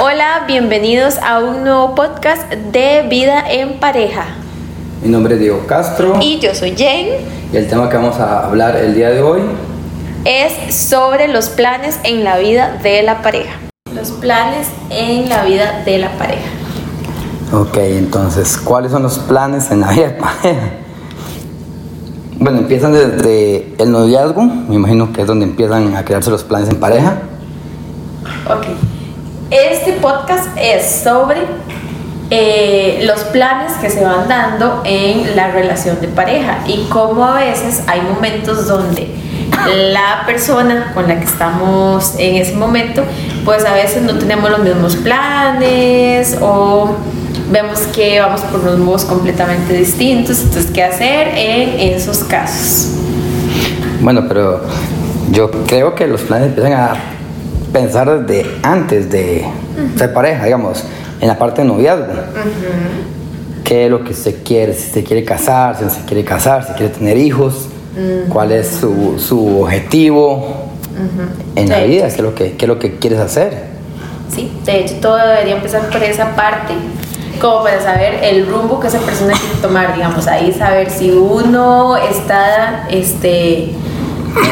Hola, bienvenidos a un nuevo podcast de Vida en Pareja. Mi nombre es Diego Castro Y yo soy Jane. y el tema que vamos a hablar el día de hoy Es sobre los planes en la vida de la pareja. Los planes en la vida de la pareja. Ok, entonces, ¿cuáles son los planes en la vida de pareja? Bueno, empiezan desde el noviazgo, me imagino que es donde empiezan a crearse los planes en pareja. Ok. Este podcast es sobre eh, los planes que se van dando en la relación de pareja y cómo a veces hay momentos donde la persona con la que estamos en ese momento, pues a veces no tenemos los mismos planes o vemos que vamos por unos modos completamente distintos, entonces qué hacer en esos casos. Bueno, pero yo creo que los planes empiezan a pensar desde antes de ser pareja, digamos, en la parte de noviazgo. ¿Qué es lo que se quiere? Si se quiere casar, si no se quiere casar, si quiere tener hijos, cuál es su, su objetivo en la vida, qué es, lo que, qué es lo que quieres hacer. Sí, de hecho todo debería empezar por esa parte, como para saber el rumbo que esa persona quiere tomar, digamos, ahí saber si uno está este,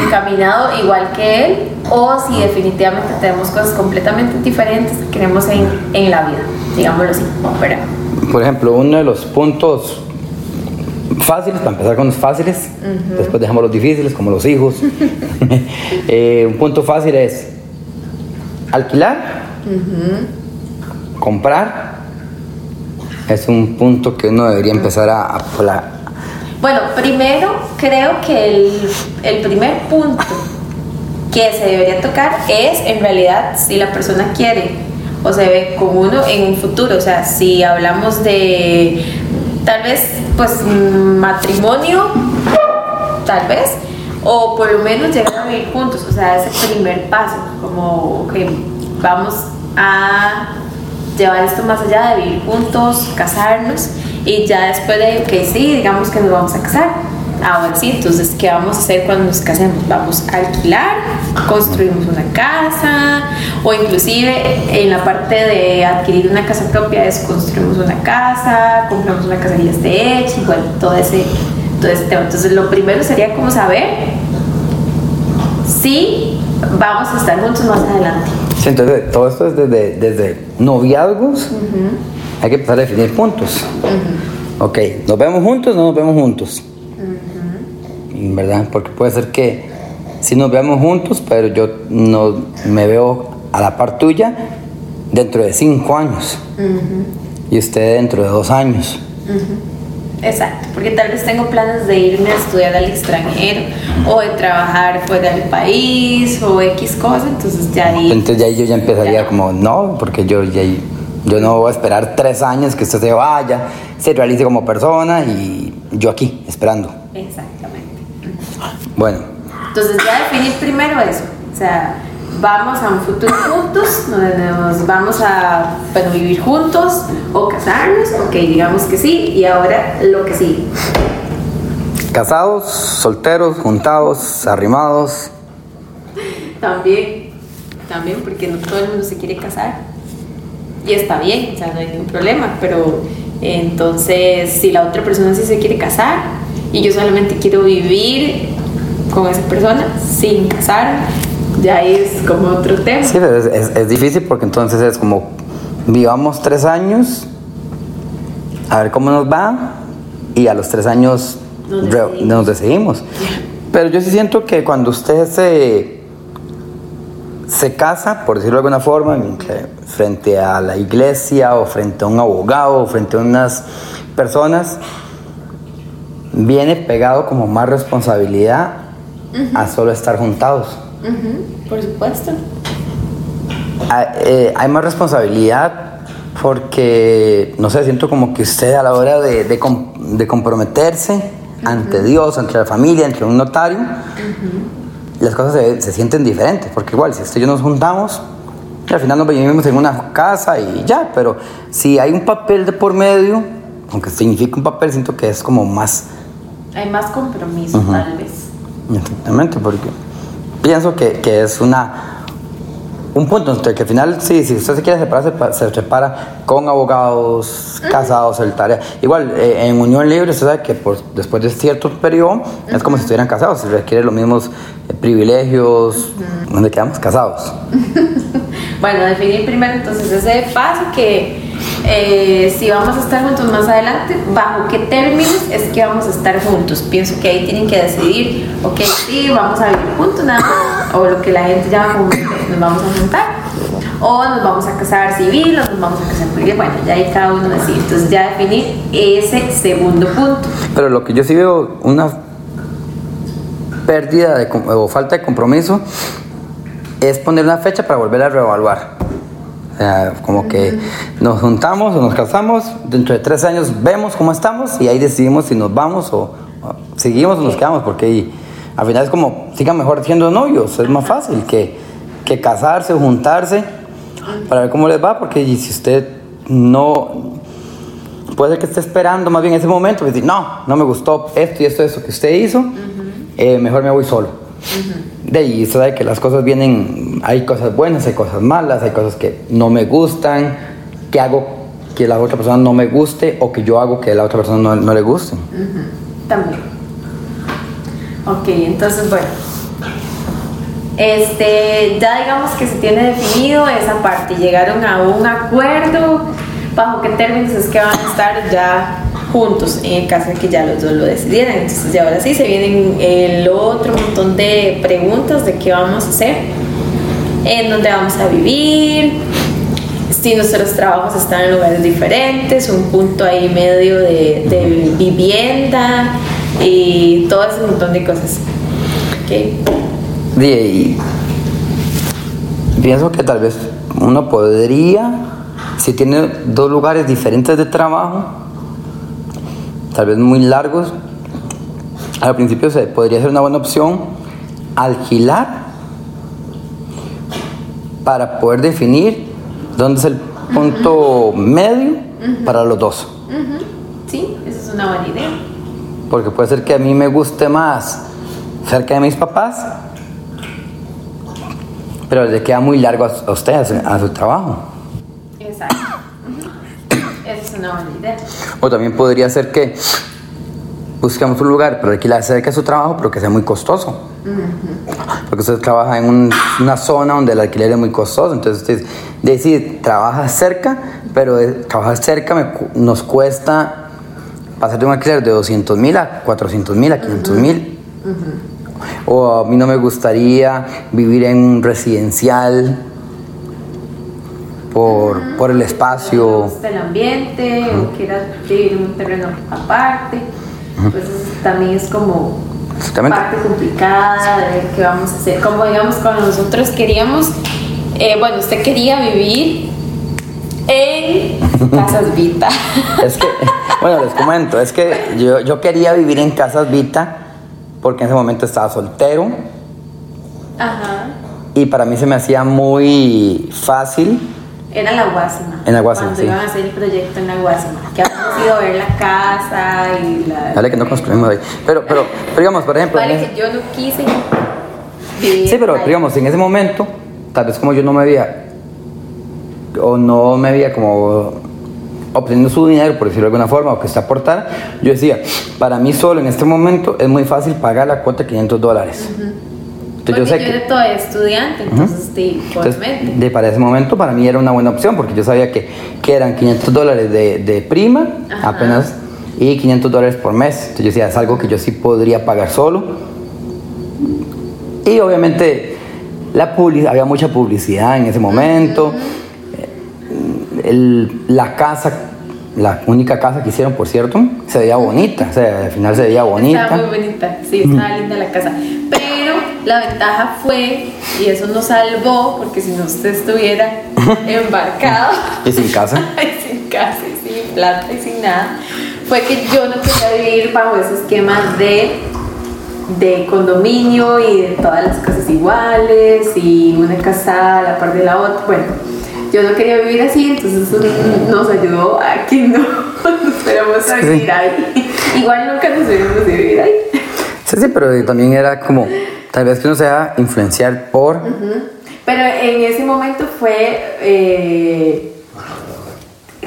encaminado igual que él o si definitivamente tenemos cosas completamente diferentes que queremos en, en la vida, digámoslo así, ¿verdad? Por ejemplo, uno de los puntos fáciles, para empezar con los fáciles, después dejamos los difíciles, como los hijos. Eh, un punto fácil es alquilar, comprar. Es un punto que uno debería empezar a, a Bueno, primero creo que el, el primer punto que se debería tocar es en realidad si la persona quiere o se ve con uno en un futuro. O sea, si hablamos de tal vez pues matrimonio, tal vez, o por lo menos llegar a vivir juntos. O sea, ese primer paso, como que vamos a llevar esto más allá de vivir juntos, casarnos y ya después de que sí, digamos que nos vamos a casar. Ahora sí, entonces, ¿qué vamos a hacer cuando nos casemos? Vamos a alquilar, construimos una casa o inclusive en la parte de adquirir una casa propia es construimos una casa, compramos una casa que ya esté hecha bueno, todo ese, todo ese tema. Entonces, lo primero sería como saber si vamos a estar juntos más adelante. Sí, entonces, todo esto es desde, desde noviazgos. Hay que empezar a definir puntos. Ok, ¿nos vemos juntos o no nos vemos juntos? ¿Verdad? Porque puede ser que si nos vemos juntos, pero yo no me veo a la par tuya dentro de cinco años. Y usted dentro de dos años. Exacto, porque tal vez tengo planes de irme a estudiar al extranjero o de trabajar fuera del país o X cosa, entonces ya ahí... Entonces ya ahí yo ya empezaría como, no, porque yo ya yo no voy a esperar tres años que usted se vaya, se realice como persona y yo aquí, esperando. Exactamente. Bueno, Entonces ya definir primero eso, o sea, vamos a un futuro juntos, donde nos vamos a bueno, vivir juntos o casarnos, ok, digamos que sí, y ahora lo que sigue. casados, solteros, juntados, arrimados. También, también, porque no todo el mundo se quiere casar. Y está bien, o sea, no hay ningún problema, pero entonces si la otra persona sí se quiere casar y yo solamente quiero vivir con esa persona sin casar, ya es como otro tema. Sí, es, es- es difícil porque entonces es como, vivamos tres años, a ver cómo nos va, y a los tres años Nos decidimos. nos decidimos. Pero yo sí siento que cuando usted se, se casa, por decirlo de alguna forma, frente a la iglesia o frente a un abogado o frente a unas personas, viene pegado como más responsabilidad a solo estar juntados. Por supuesto. Hay, eh, hay más responsabilidad porque, no sé, siento como que usted a la hora de, de com- de comprometerse ante Dios, ante la familia, ante un notario, las cosas se, se sienten diferentes, porque igual, si usted y yo nos juntamos, al final nos vivimos en una casa y ya, pero si hay un papel de por medio, aunque significa un papel, siento que es como más Hay más compromiso, tal vez. Exactamente, porque pienso que, que es una un punto entre que al final, sí, si usted se quiere separar, se, se separa con abogados, casados, el tarea. Igual, eh, en unión libre, usted sabe que por, después de cierto periodo es como si estuvieran casados, se requiere los mismos eh, privilegios, donde quedamos casados. bueno, definir primero entonces ese paso que eh, si vamos a estar juntos más adelante, bajo qué términos es que vamos a estar juntos. Pienso que ahí tienen que decidir, ok, sí, vamos a vivir juntos, nada más, o lo que la gente llama como nos vamos a juntar, o nos vamos a casar civil, o nos vamos a casar civil. Bueno, ya ahí cada uno decide. Entonces, ya definir ese segundo punto. Pero lo que yo sí veo, una pérdida de, o falta de compromiso, es poner una fecha para volver a reevaluar. O sea, como que nos juntamos o nos casamos, dentro de tres años vemos cómo estamos y ahí decidimos si nos vamos o, o seguimos o nos quedamos, porque ahí, al final es como, sigan mejor siendo novios, es más fácil que, que casarse juntarse para ver cómo les va, porque si usted no, puede ser que esté esperando más bien ese momento decir, no, no me gustó esto y esto, esto que usted hizo, eh, mejor me voy solo. De ahí, usted sabe que las cosas vienen, hay cosas buenas, hay cosas malas, hay cosas que no me gustan, que hago que la otra persona no me guste o que yo hago que la otra persona no, no le guste. También. Ok, entonces bueno. Este, ya digamos que se tiene definido esa parte, llegaron a un acuerdo, bajo qué términos es que van a estar ya juntos, en el caso de que ya los dos lo decidieran. Entonces, ya ahora sí se vienen el otro montón de preguntas de qué vamos a hacer, en dónde vamos a vivir, si nuestros trabajos están en lugares diferentes, un punto ahí medio de, de vivienda y todo ese montón de cosas. Ok. De ahí, pienso que tal vez uno podría, si tiene dos lugares diferentes de trabajo, tal vez muy largos, al principio se podría ser una buena opción alquilar para poder definir dónde es el punto medio para los dos. Sí, esa es una buena idea. Porque puede ser que a mí me guste más cerca de mis papás, pero le queda muy largo a, a usted, a su, a su trabajo. Exacto. Esa es una buena idea. O también podría ser que busquemos un lugar para alquilar cerca de su trabajo, pero que sea muy costoso. Porque usted trabaja en un- una zona donde el alquiler es muy costoso. Entonces usted decide, trabaja cerca, pero eh, trabajar cerca me nos cuesta pasar de un alquiler de 200 mil a 400 mil a 500 mil. O a mí no me gustaría vivir en un residencial por, por el espacio. el ambiente o quieras vivir en un terreno aparte. Pues eso también es como parte complicada de qué vamos a hacer. Como digamos, cuando nosotros queríamos, eh, bueno, usted quería vivir en Casas Vita. Es que, bueno, les comento, es que yo, yo quería vivir en Casas Vita porque en ese momento estaba soltero Ajá. y para mí se me hacía muy fácil. Era la Guasima. En la Guasima, Cuando sí. iban a hacer el proyecto en la Guasima. Que habíamos ido a ver la casa y la. Vale, que no construimos ahí. Pero, pero, pero digamos, por ejemplo. Vale, que yo no quise vivir. Sí, pero ahí. digamos, en ese momento, tal vez como yo no me veía, o no me veía como obteniendo su dinero, por decirlo de alguna forma, o que se aportara, yo decía, para mí solo en este momento es muy fácil pagar la cuota de 500 dólares. Entonces yo Porque sé yo que... todavía estudiante, entonces sí, Entonces, de, para ese momento para mí era una buena opción porque yo sabía que, que eran 500 dólares de, de prima Ajá. apenas y 500 dólares por mes. Entonces yo decía, es algo que yo sí podría pagar solo. Y obviamente la publi- había mucha publicidad en ese momento. Eh, el- la casa, la única casa que hicieron, por cierto, se veía bonita. O sea, al final se veía bonita. Estaba muy bonita, sí, estaba linda la casa. Pero la ventaja fue, y eso nos salvó, porque si no usted estuviera embarcado, Y sin casa. y sin casa, y sin plata y sin nada, fue que yo no quería vivir bajo ese esquema de, de condominio y de todas las casas iguales y una casa a la par de la otra. Bueno, yo no quería vivir así, entonces eso nos ayudó a que no nos fuéramos a Sí. vivir ahí. Igual nunca nos fuéramos a vivir ahí. Sí, sí, pero también era como, tal vez que uno se va a influenciar por... Pero en ese momento fue. eh,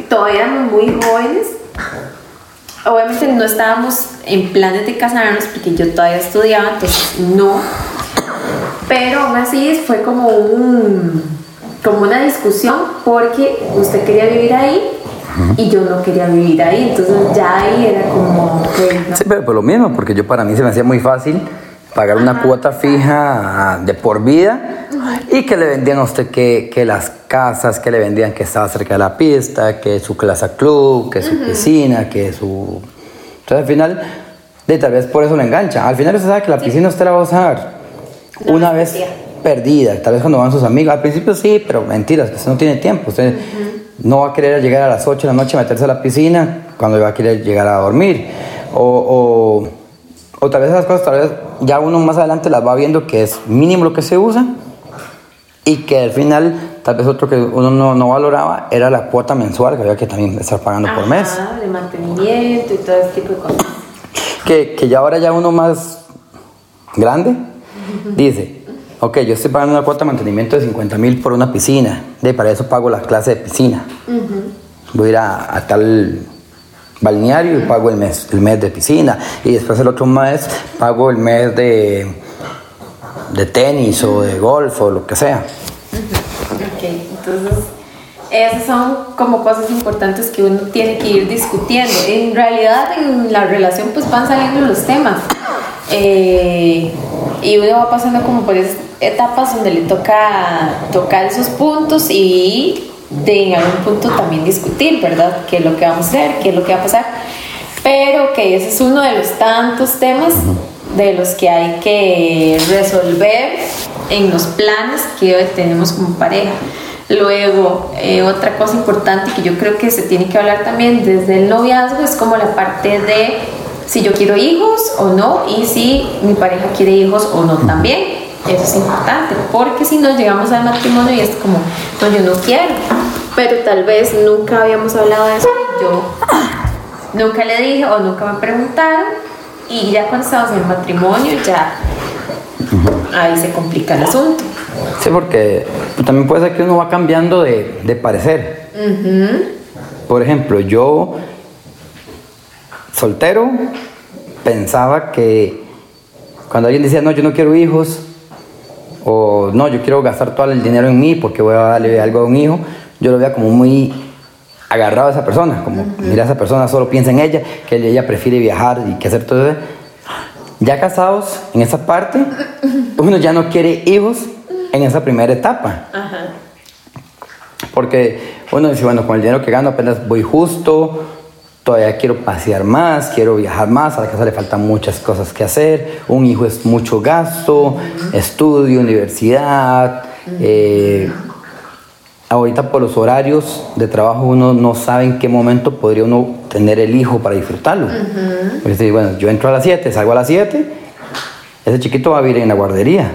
todavía éramos muy jóvenes. Obviamente no estábamos en planes de casarnos porque yo todavía estudiaba, entonces no. Pero aún así fue como un como una discusión porque usted quería vivir ahí y yo no quería vivir ahí, entonces ya ahí era como no. Sí, pero por lo mismo, porque yo para mí se me hacía muy fácil pagar una cuota fija de por vida y que le vendían a usted que, que las casas, que le vendían que estaba cerca de la pista, que su clase club, que su piscina, que su... Entonces al final, de, tal vez por eso le engancha. Al final usted sabe que la piscina usted la va a usar No, una vez. Perdida, tal vez cuando van sus amigos. Al principio sí, pero mentiras, que usted no tiene tiempo. Usted no va a querer llegar a las 8 de la noche a meterse a la piscina cuando va a querer llegar a dormir. O, o, o tal vez esas cosas, tal vez ya uno más adelante las va viendo que es mínimo lo que se usa y que al final, tal vez otro que uno no, no valoraba era la cuota mensual que había que también estar pagando por mes. De mantenimiento y todo ese tipo de cosas. Que, que ya ahora ya uno más grande dice, ok, yo estoy pagando una cuota de mantenimiento de 50 mil por una piscina, de para eso pago la clase de piscina. Voy a ir a, a tal balneario y pago el mes, el mes de piscina y después el otro mes pago el mes de, de tenis o de golf o lo que sea. Ok, entonces esas son como cosas importantes que uno tiene que ir discutiendo. En realidad en la relación pues van saliendo los temas Eh, y uno va pasando como por esas etapas donde le toca tocar esos puntos y de en algún punto también discutir, ¿verdad? ¿Qué es lo que vamos a hacer? ¿Qué es lo que va a pasar? Pero que ese es uno de los tantos temas de los que hay que resolver en los planes que hoy tenemos como pareja. Luego, eh, otra cosa importante que yo creo que se tiene que hablar también desde el noviazgo es como la parte de si yo quiero hijos o no y si mi pareja quiere hijos o no también. Eso es importante, porque si no llegamos al matrimonio y es como, no, yo no quiero, pero tal vez nunca habíamos hablado de eso y yo nunca le dije o nunca me preguntaron y ya cuando estamos en el matrimonio ya ahí se complica el asunto. Sí, porque también puede ser que uno va cambiando de, de parecer. Por ejemplo, yo, soltero, pensaba que cuando alguien decía, no, yo no quiero hijos, o no, yo quiero gastar todo el dinero en mí porque voy a darle algo a un hijo, yo lo veía como muy agarrado a esa persona, como, mira, esa persona solo piensa en ella, que ella prefiere viajar y que hacer todo eso. Ya casados, en esa parte, uno ya no quiere hijos en esa primera etapa. Ajá. Porque uno dice, bueno, con el dinero que gano apenas voy justo, todavía quiero pasear más, quiero viajar más, a la casa le faltan muchas cosas que hacer, un hijo es mucho gasto, estudio, universidad, eh, ahorita por los horarios de trabajo uno no sabe en qué momento podría uno tener el hijo para disfrutarlo. Dice, bueno, yo entro a las 7, salgo a las 7, ese chiquito va a vivir en la guardería.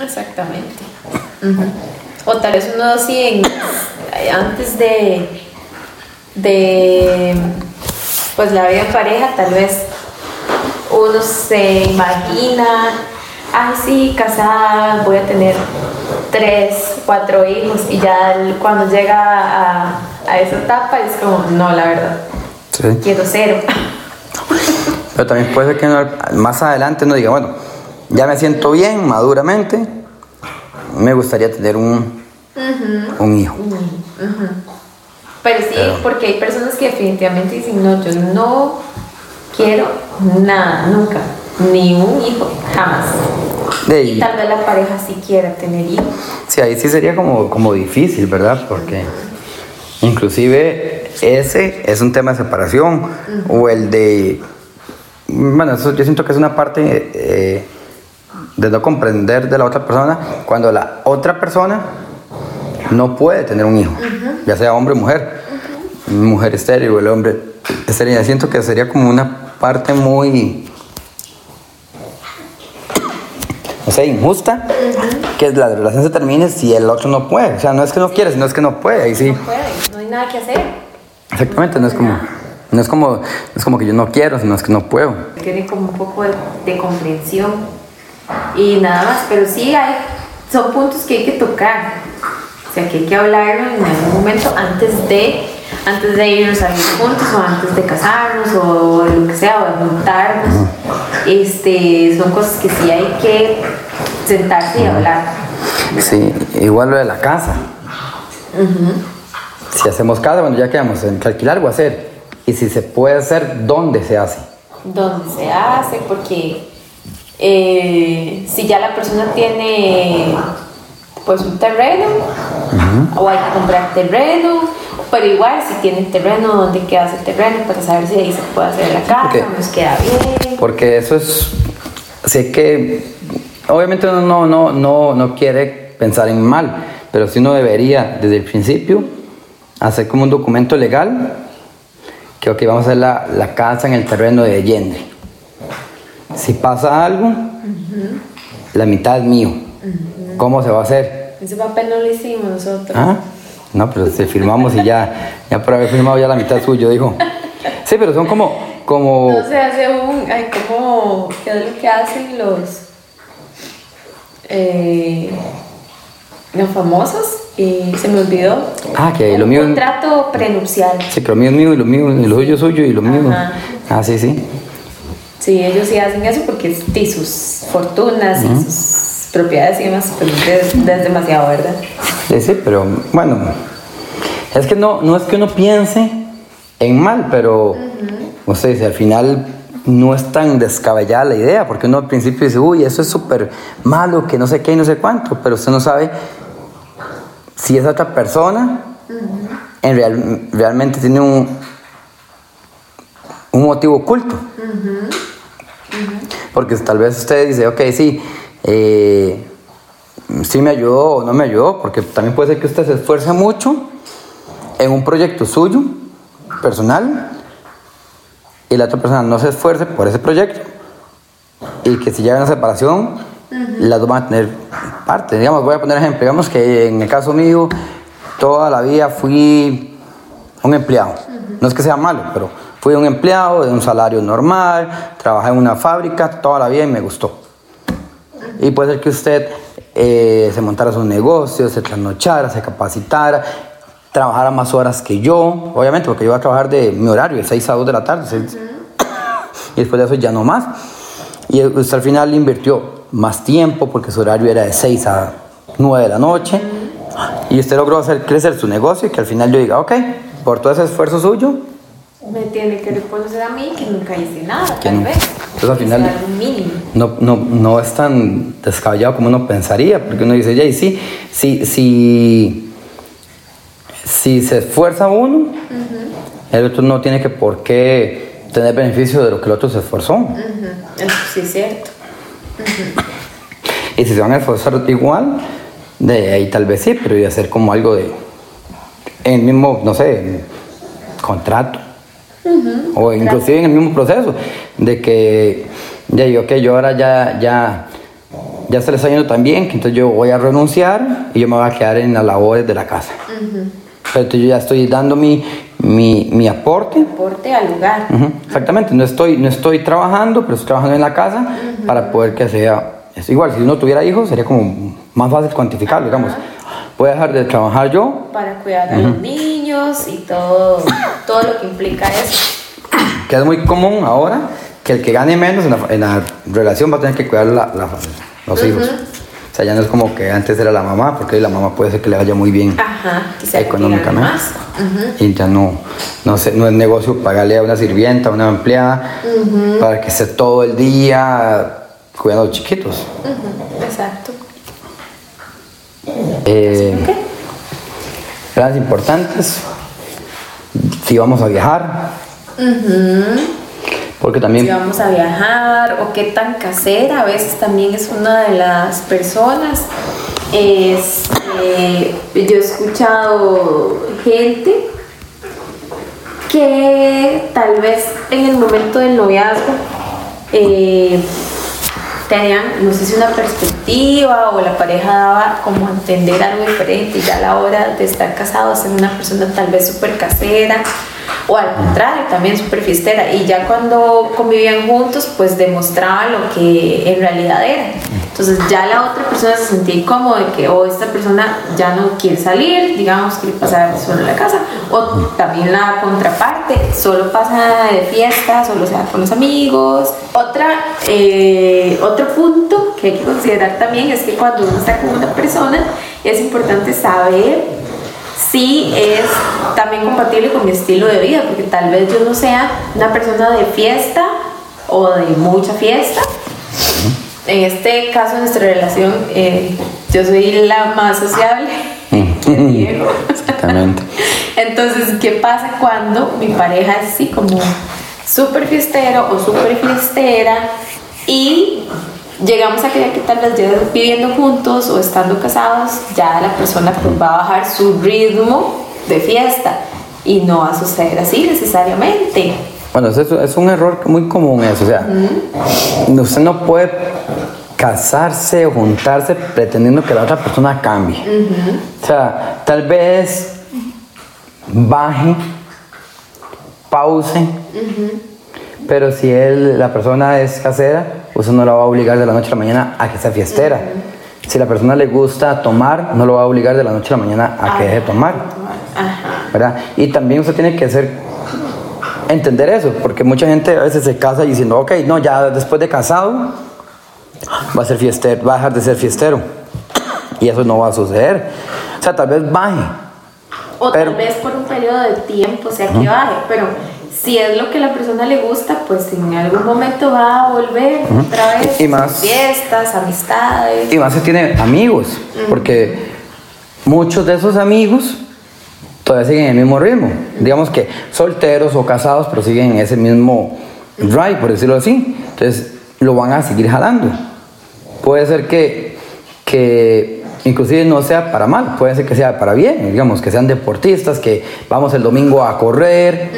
Exactamente. O tal vez uno sí en- antes de de pues la vida en pareja tal vez uno se imagina ay sí casada voy a tener tres cuatro hijos y ya cuando llega a, a esa etapa es como no la verdad Sí. quiero cero Pero también puede ser que más adelante uno diga, bueno, ya me siento bien, maduramente, me gustaría tener un, un hijo. Pero sí, Pero- porque hay personas que definitivamente dicen, no, yo no quiero nada, nunca, ni un hijo, jamás. De Y tal vez la pareja sí quiera tener hijos. sí, ahí sí sería como, como difícil, ¿verdad? Porque inclusive ese es un tema de separación o el de, bueno, eso yo siento que es una parte eh, de no comprender de la otra persona cuando la otra persona no puede tener un hijo, ya sea hombre o mujer, mujer estéril o el hombre estéril. Siento que sería como una parte muy, no sé, injusta, que la relación se termine si el otro no puede. O sea, no es que no quiere, sino es que no puede. Ahí sí, No puede, no hay nada que hacer. exactamente, no es como, no es como, no es como que yo no quiero, sino es que no puedo. Tiene como un poco de, de comprensión y nada más, pero sí hay son puntos que hay que tocar. Que hay que hablarlo en algún momento antes de, antes de irnos a vivir juntos o antes de casarnos o de lo que sea, o de juntarnos. Este, son cosas que sí hay que sentarse y hablar. Sí, igual lo de la casa. Si hacemos casa, bueno, ya quedamos en que alquilar o hacer. Y si se puede hacer, ¿dónde se hace? Donde se hace, porque eh, si ya la persona tiene pues un terreno, o hay que comprar terreno, pero igual si tiene terreno, ¿dónde queda ese terreno? Para saber si ahí se puede hacer la casa, Porque- nos queda bien. Porque eso es. Sé que. Obviamente uno no, no, no, no quiere pensar en mal, pero sí uno debería, desde el principio, hacer como un documento legal que, ok, vamos a hacer la, la casa en el terreno de Allende. Si pasa algo, la mitad es mío. ¿Cómo se va a hacer? Ese papel no lo hicimos nosotros. ¿Ah? No, pero se firmamos y ya, ya por haber firmado ya la mitad suyo, dijo. Sí, pero son como, como, No se hace un. Ay, como. ¿Qué es lo que hacen los. Eh, los famosos? Y se me olvidó. Ah, que lo Un mío- contrato prenupcial. Sí, pero lo mío es mío y lo mío, y lo suyo es suyo y lo mío. Ajá. Ah, sí, sí. Sí, ellos sí hacen eso porque es de sus fortunas y sus propiedades y demás, pero es, es demasiado, ¿verdad? Sí, sí, pero bueno. Es que no, no es que uno piense en mal, pero no sé, si al final no es tan descabellada la idea, porque uno al principio dice, uy, eso es súper malo, que no sé qué y no sé cuánto, pero usted no sabe si esa otra persona en real- realmente tiene un, un motivo oculto. Porque tal vez usted dice, ok, sí, eh, sí me ayudó o no me ayudó, porque también puede ser que usted se esfuerce mucho en un proyecto suyo, personal, y la otra persona no se esfuerce por ese proyecto, y que si llega una separación, las dos van a tener parte. Digamos, voy a poner ejemplo, digamos que en el caso mío, toda la vida fui un empleado. No es que sea malo, pero fui un empleado de un salario normal, trabajé en una fábrica toda la vida y me gustó. Y puede ser que usted eh, se montara su negocio, se trasnochara, se capacitara, trabajara más horas que yo, obviamente, porque yo iba a trabajar de mi horario, de 6 a 2 de la tarde, y después de eso ya no más. Y usted al final invirtió más tiempo porque su horario era de 6 a 9 de la noche. Y usted logró hacer crecer su negocio y que al final yo diga, ok, por todo ese esfuerzo suyo, Me tiene que reconocer a mí que nunca hice nada, tal vez. Entonces, al final- no, no, no es tan descabellado como uno pensaría, porque uno dice, ya, y sí, sí, sí, si se esfuerza uno, el otro no tiene que por qué tener beneficio de lo que el otro se esforzó. Eso sí es cierto. Y si se van a esforzar igual, de ahí tal vez sí, pero y hacer como algo de, en el mismo, no sé, contrato. O inclusive en el mismo proceso, de que, ya yo, que yo ahora ya, ya, ya se le está yendo tan bien, que entonces yo voy a renunciar y yo me voy a quedar en las labores de la casa. Pero entonces yo ya estoy dando mi, mi, mi aporte. Aporte al lugar. Exactamente, no estoy, no estoy trabajando, pero estoy trabajando en la casa para poder que sea es igual. Si uno tuviera hijos, sería como más fácil cuantificarlo, digamos. Voy a dejar de trabajar yo, Para cuidar a los niños y todo, todo lo que implica eso. que es muy común ahora, que el que gane menos en la, en la relación va a tener que cuidar la- la- los hijos. O sea, ya no es como que antes era la mamá, porque la mamá puede ser que le vaya muy bien Ajá, económicamente. Y ya no, no, es negocio pagarle a una sirvienta, a una empleada, para que esté todo el día cuidando a los chiquitos. Exacto. Eh, Planes importantes, si vamos a viajar, porque también Si vamos a viajar o qué tan casera, a veces también es una de las personas. Es, eh, yo he escuchado gente que tal vez en el momento del noviazgo eh, tenían, no sé si una perspectiva o la pareja daba como entender algo diferente y ya a la hora de estar casados en una persona tal vez súper casera o al contrario también súper fiestera y ya cuando convivían juntos pues demostraba lo que en realidad era. Entonces ya la otra persona se sentía incómoda de que o esta persona ya no quiere salir, digamos, quiere pasar solo en la casa, o también la contraparte, solo pasa de fiesta, solo se va con los amigos. Otra, eh, otro punto que hay que considerar también es que cuando uno está con una persona es importante saber si es también compatible con mi estilo de vida, porque tal vez yo no sea una persona de fiesta o de mucha fiesta. En este caso, en nuestra relación, eh, yo soy la más sociable. Exactamente. Entonces, ¿qué pasa cuando mi pareja es así como súper fiestero o súper fiestera y llegamos a creer que tal vez ya viviendo juntos o estando casados, ya la persona pues va a bajar su ritmo de fiesta y no va a suceder así necesariamente. Bueno, eso es, un error muy común eso, o sea, usted no puede casarse o juntarse pretendiendo que la otra persona cambie. O sea, tal vez baje, pause, pero si él, la persona es casera, usted no la va a obligar de la noche a la mañana a que sea fiestera. Si la persona le gusta tomar, no lo va a obligar de la noche a la mañana a que deje de tomar. Ajá. ¿verdad? Y también usted tiene que hacer, entender eso, porque mucha gente a veces se casa diciendo, ok, no, ya después de casado va a ser fiestero, va a dejar de ser fiestero. Y eso no va a suceder. O sea, tal vez baje. O Pero- tal vez por un periodo de tiempo, sea, que baje, pero si es lo que la persona le gusta, pues en algún momento va a volver otra vez. Y más- Fiestas, amistades. Y más se tiene amigos, porque muchos de esos amigos todavía siguen el mismo ritmo. Digamos que solteros o casados, pero siguen en ese mismo drive, por decirlo así. Entonces lo van a seguir jalando. Puede ser que, que inclusive no sea para mal, puede ser que sea para bien, digamos, que sean deportistas, que vamos el domingo a correr,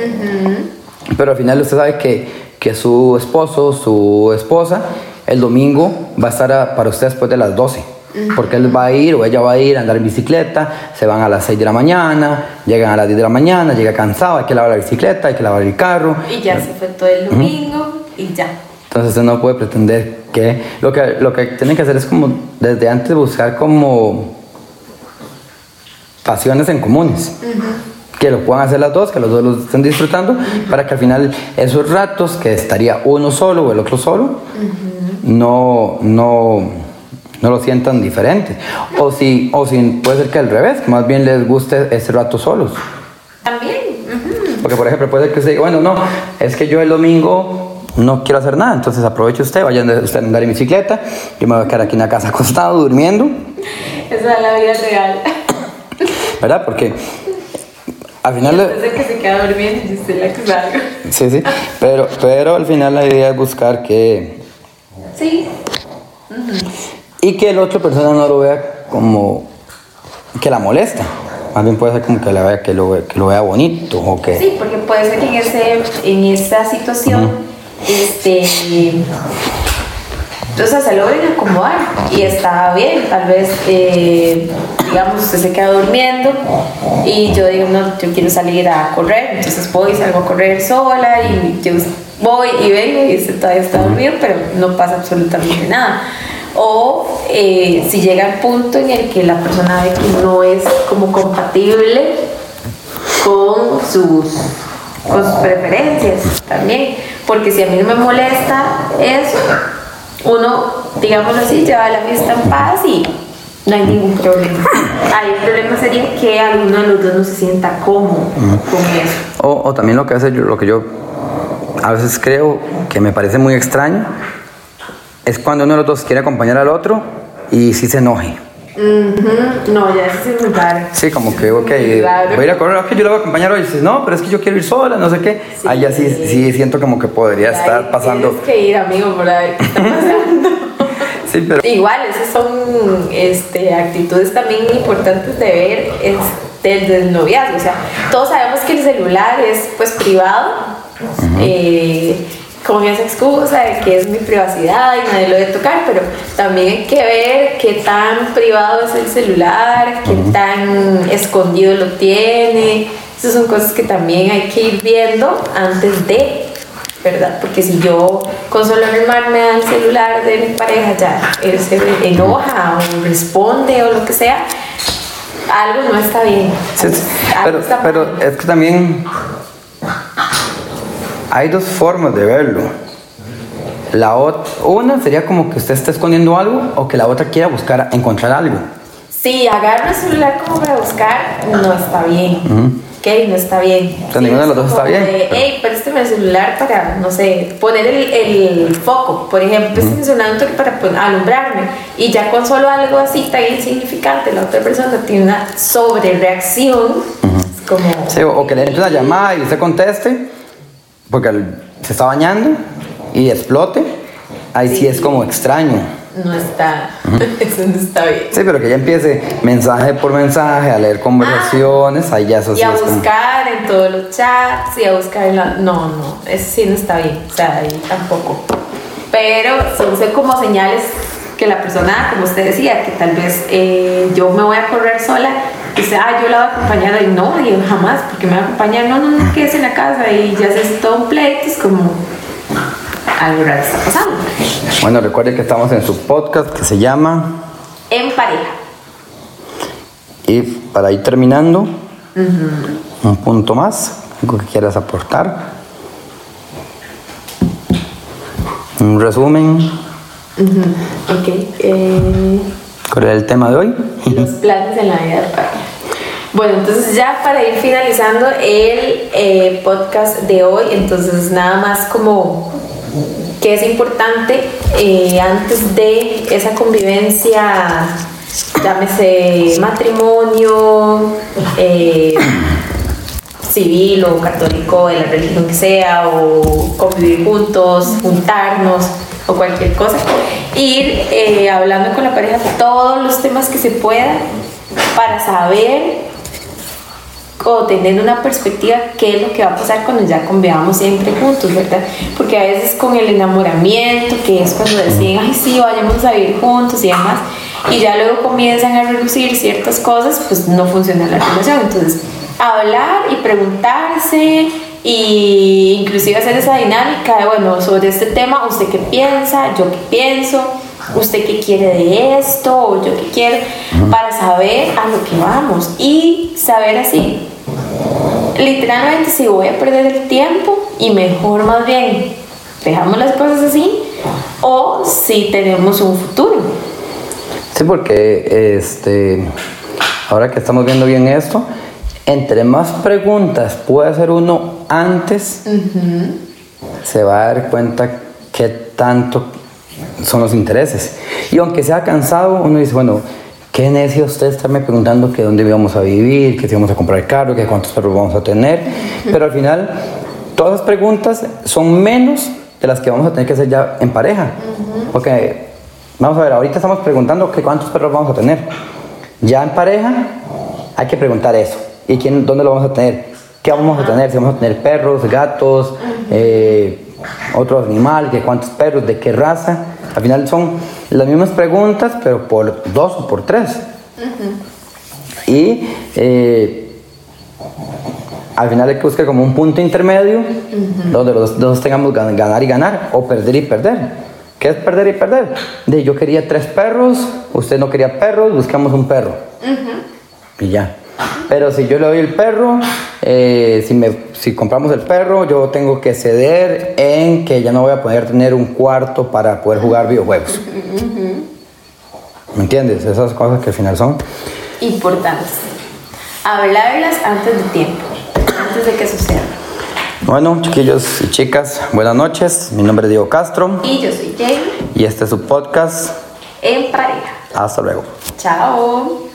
pero al final usted sabe que, que su esposo, su esposa, el domingo va a estar a- para usted después de las 12. Porque él va a ir o ella va a ir a andar en bicicleta, se van a las 6 de la mañana, llegan a las 10 de la mañana, llega cansado, hay que lavar la bicicleta, hay que lavar el carro. Y ya se fue todo el domingo y ya. Entonces usted no puede pretender que lo que lo que tienen que hacer es como desde antes buscar como pasiones en comunes. Que lo puedan hacer las dos, que los dos lo estén disfrutando, para que al final esos ratos que estaría uno solo o el otro solo, no, no, no lo sientan diferente. O si, o si puede ser que al revés, que más bien les guste ese rato solos. También. Porque, por ejemplo, puede ser que usted diga, bueno, no, es que yo el domingo no quiero hacer nada, entonces aproveche usted, vaya usted a andar en bicicleta, yo me voy a quedar aquí en la casa acostado, durmiendo, Esa es la vida real. ¿verdad? Porque al final, Después de que se queda durmiendo, yo estoy la que sí, sí, pero, pero al final la idea es buscar que, Sí. y que la otra persona no lo vea como que la molesta, más bien puede ser como que, la vea, que, lo, que lo vea bonito o que... Sí, porque puede ser que en, ese, en esa situación, este, entonces se logren acomodar y está bien, tal vez, eh, digamos, usted se queda durmiendo y yo digo, no, yo quiero salir a correr, entonces voy, salgo a correr sola y yo voy y vengo y usted todavía está dormido, pero no pasa absolutamente nada. O eh, si llega al punto en el que la persona ve que no es como compatible con sus, con sus preferencias también. Porque si a mí no me molesta eso, uno, digámoslo así, lleva la fiesta en paz y no hay ningún problema. Ahí el problema sería que alguno de los dos no se sienta cómodo con eso. O, o también lo que hace yo, lo que yo a veces creo que me parece muy extraño es cuando uno de los dos quiere acompañar al otro y sí se enoje. No, ya eso sí es muy raro. Sí, como que, ok, Claro. voy a ir a correr, ok, yo lo voy a acompañar hoy. Dices, no, pero es que yo quiero ir sola, no sé qué. Sí. Ahí ya sí, sí siento como que podría Ahí estar pasando. Tienes que ir, amigo, por ver qué está pasando. Sí, pero. Igual, esas son este, actitudes también importantes de ver del, del noviazgo. O sea, todos sabemos que el celular es pues privado, eh, con esa excusa de que es mi privacidad y nadie lo debe tocar, pero también hay que ver qué tan privado es el celular, qué tan escondido lo tiene. Esas son cosas que también hay que ir viendo antes de ¿verdad? Porque si yo con solo armarme al celular de mi pareja ya él se enoja o responde o lo que sea, algo no está bien. Sí, pero, está pero es que también hay dos formas de verlo. La una sería como que usted esté escondiendo algo o que la otra quiera buscar encontrar algo. Si agarro el celular como para buscar, no está bien. Ok, no está bien. O sea, ninguno de los dos está bien. Hey, préstame el celular para, no sé, poner el, el foco. Por ejemplo, préstame el celular para pues, alumbrarme. Y ya con solo algo así tan insignificante, la otra persona tiene una sobrereacción. Es como. Sí, o, o que le entre una llamada y usted conteste porque el- se está bañando y explote. Ahí sí, Sí. es como extraño. No está. Eso no está bien. Sí, pero que ya empiece mensaje por mensaje a leer conversaciones, ahí ya eso sí Y a es como... buscar en todos los chats y a buscar en la... No, no, eso sí no está bien, o sea, ahí tampoco. Pero son son como señales que la persona, como usted decía, que tal vez eh, yo me voy a correr sola dice, ah, yo la voy a acompañar y no, y jamás, porque me va a acompañar, no, no, no, quédese en la casa y ya se todo un pleito, es como algo raro está pasando. Bueno, recuerde que estamos en su podcast que se llama... En pareja. Y para ir terminando, un punto más, algo que quieras aportar. Un resumen, Ok. eh, ¿cuál era el tema de hoy? los planes en la vida de pareja. Bueno, entonces ya para ir finalizando el eh, podcast de hoy, entonces nada más como que es importante eh, antes de esa convivencia, llámese matrimonio, eh, civil o católico, de la religión que sea, o convivir juntos, juntarnos o cualquier cosa, ir eh, hablando con la pareja todos los temas que se pueda para saber o teniendo una perspectiva qué es lo que va a pasar cuando ya convivamos siempre juntos, ¿verdad? Porque a veces con el enamoramiento, que es cuando deciden, ay, sí, vayamos a vivir juntos y demás, y ya luego comienzan a reducir ciertas cosas, pues no funciona la relación. Entonces, hablar y preguntarse y inclusive hacer esa dinámica de, bueno, sobre este tema, ¿usted qué piensa? ¿Yo qué pienso? ¿Usted qué quiere de esto? ¿O yo qué quiero? Para saber a lo que vamos y saber así, literalmente si voy a perder el tiempo y mejor más bien dejamos las cosas así o si tenemos un futuro. Sí, porque este, ahora que estamos viendo bien esto, entre más preguntas puede hacer uno antes, se va a dar cuenta qué tanto son los intereses. Y aunque sea cansado, uno dice, bueno, qué necio usted estarme preguntando que dónde íbamos a vivir, que si vamos a comprar carro, que cuántos perros vamos a tener. Pero al final, todas las preguntas son menos de las que vamos a tener que hacer ya en pareja. Porque, vamos a ver, ahorita estamos preguntando que cuántos perros vamos a tener. Ya en pareja hay que preguntar eso. ¿Y quién, dónde lo vamos a tener? ¿Qué vamos a tener? Si vamos a tener perros, gatos, eh, otro animal, que cuántos perros, de qué raza. Al final son las mismas preguntas, pero por dos o por tres. Y eh, al final hay que buscar como un punto intermedio donde los dos tengamos gan- ganar y ganar o perder y perder. ¿Qué es perder y perder? De yo quería tres perros, usted no quería perros, buscamos un perro. Y ya. Pero si yo le doy el perro, eh, si, me, si compramos el perro, yo tengo que ceder en que ya no voy a poder tener un cuarto para poder jugar videojuegos. ¿Me entiendes? Esas cosas que al final son. Importantes. Hablarlas antes de tiempo, antes de que suceda. Bueno, chiquillos y chicas, buenas noches. Mi nombre es Diego Castro Y yo soy Jamie y este es su podcast. en pareja. Hasta luego. Chao.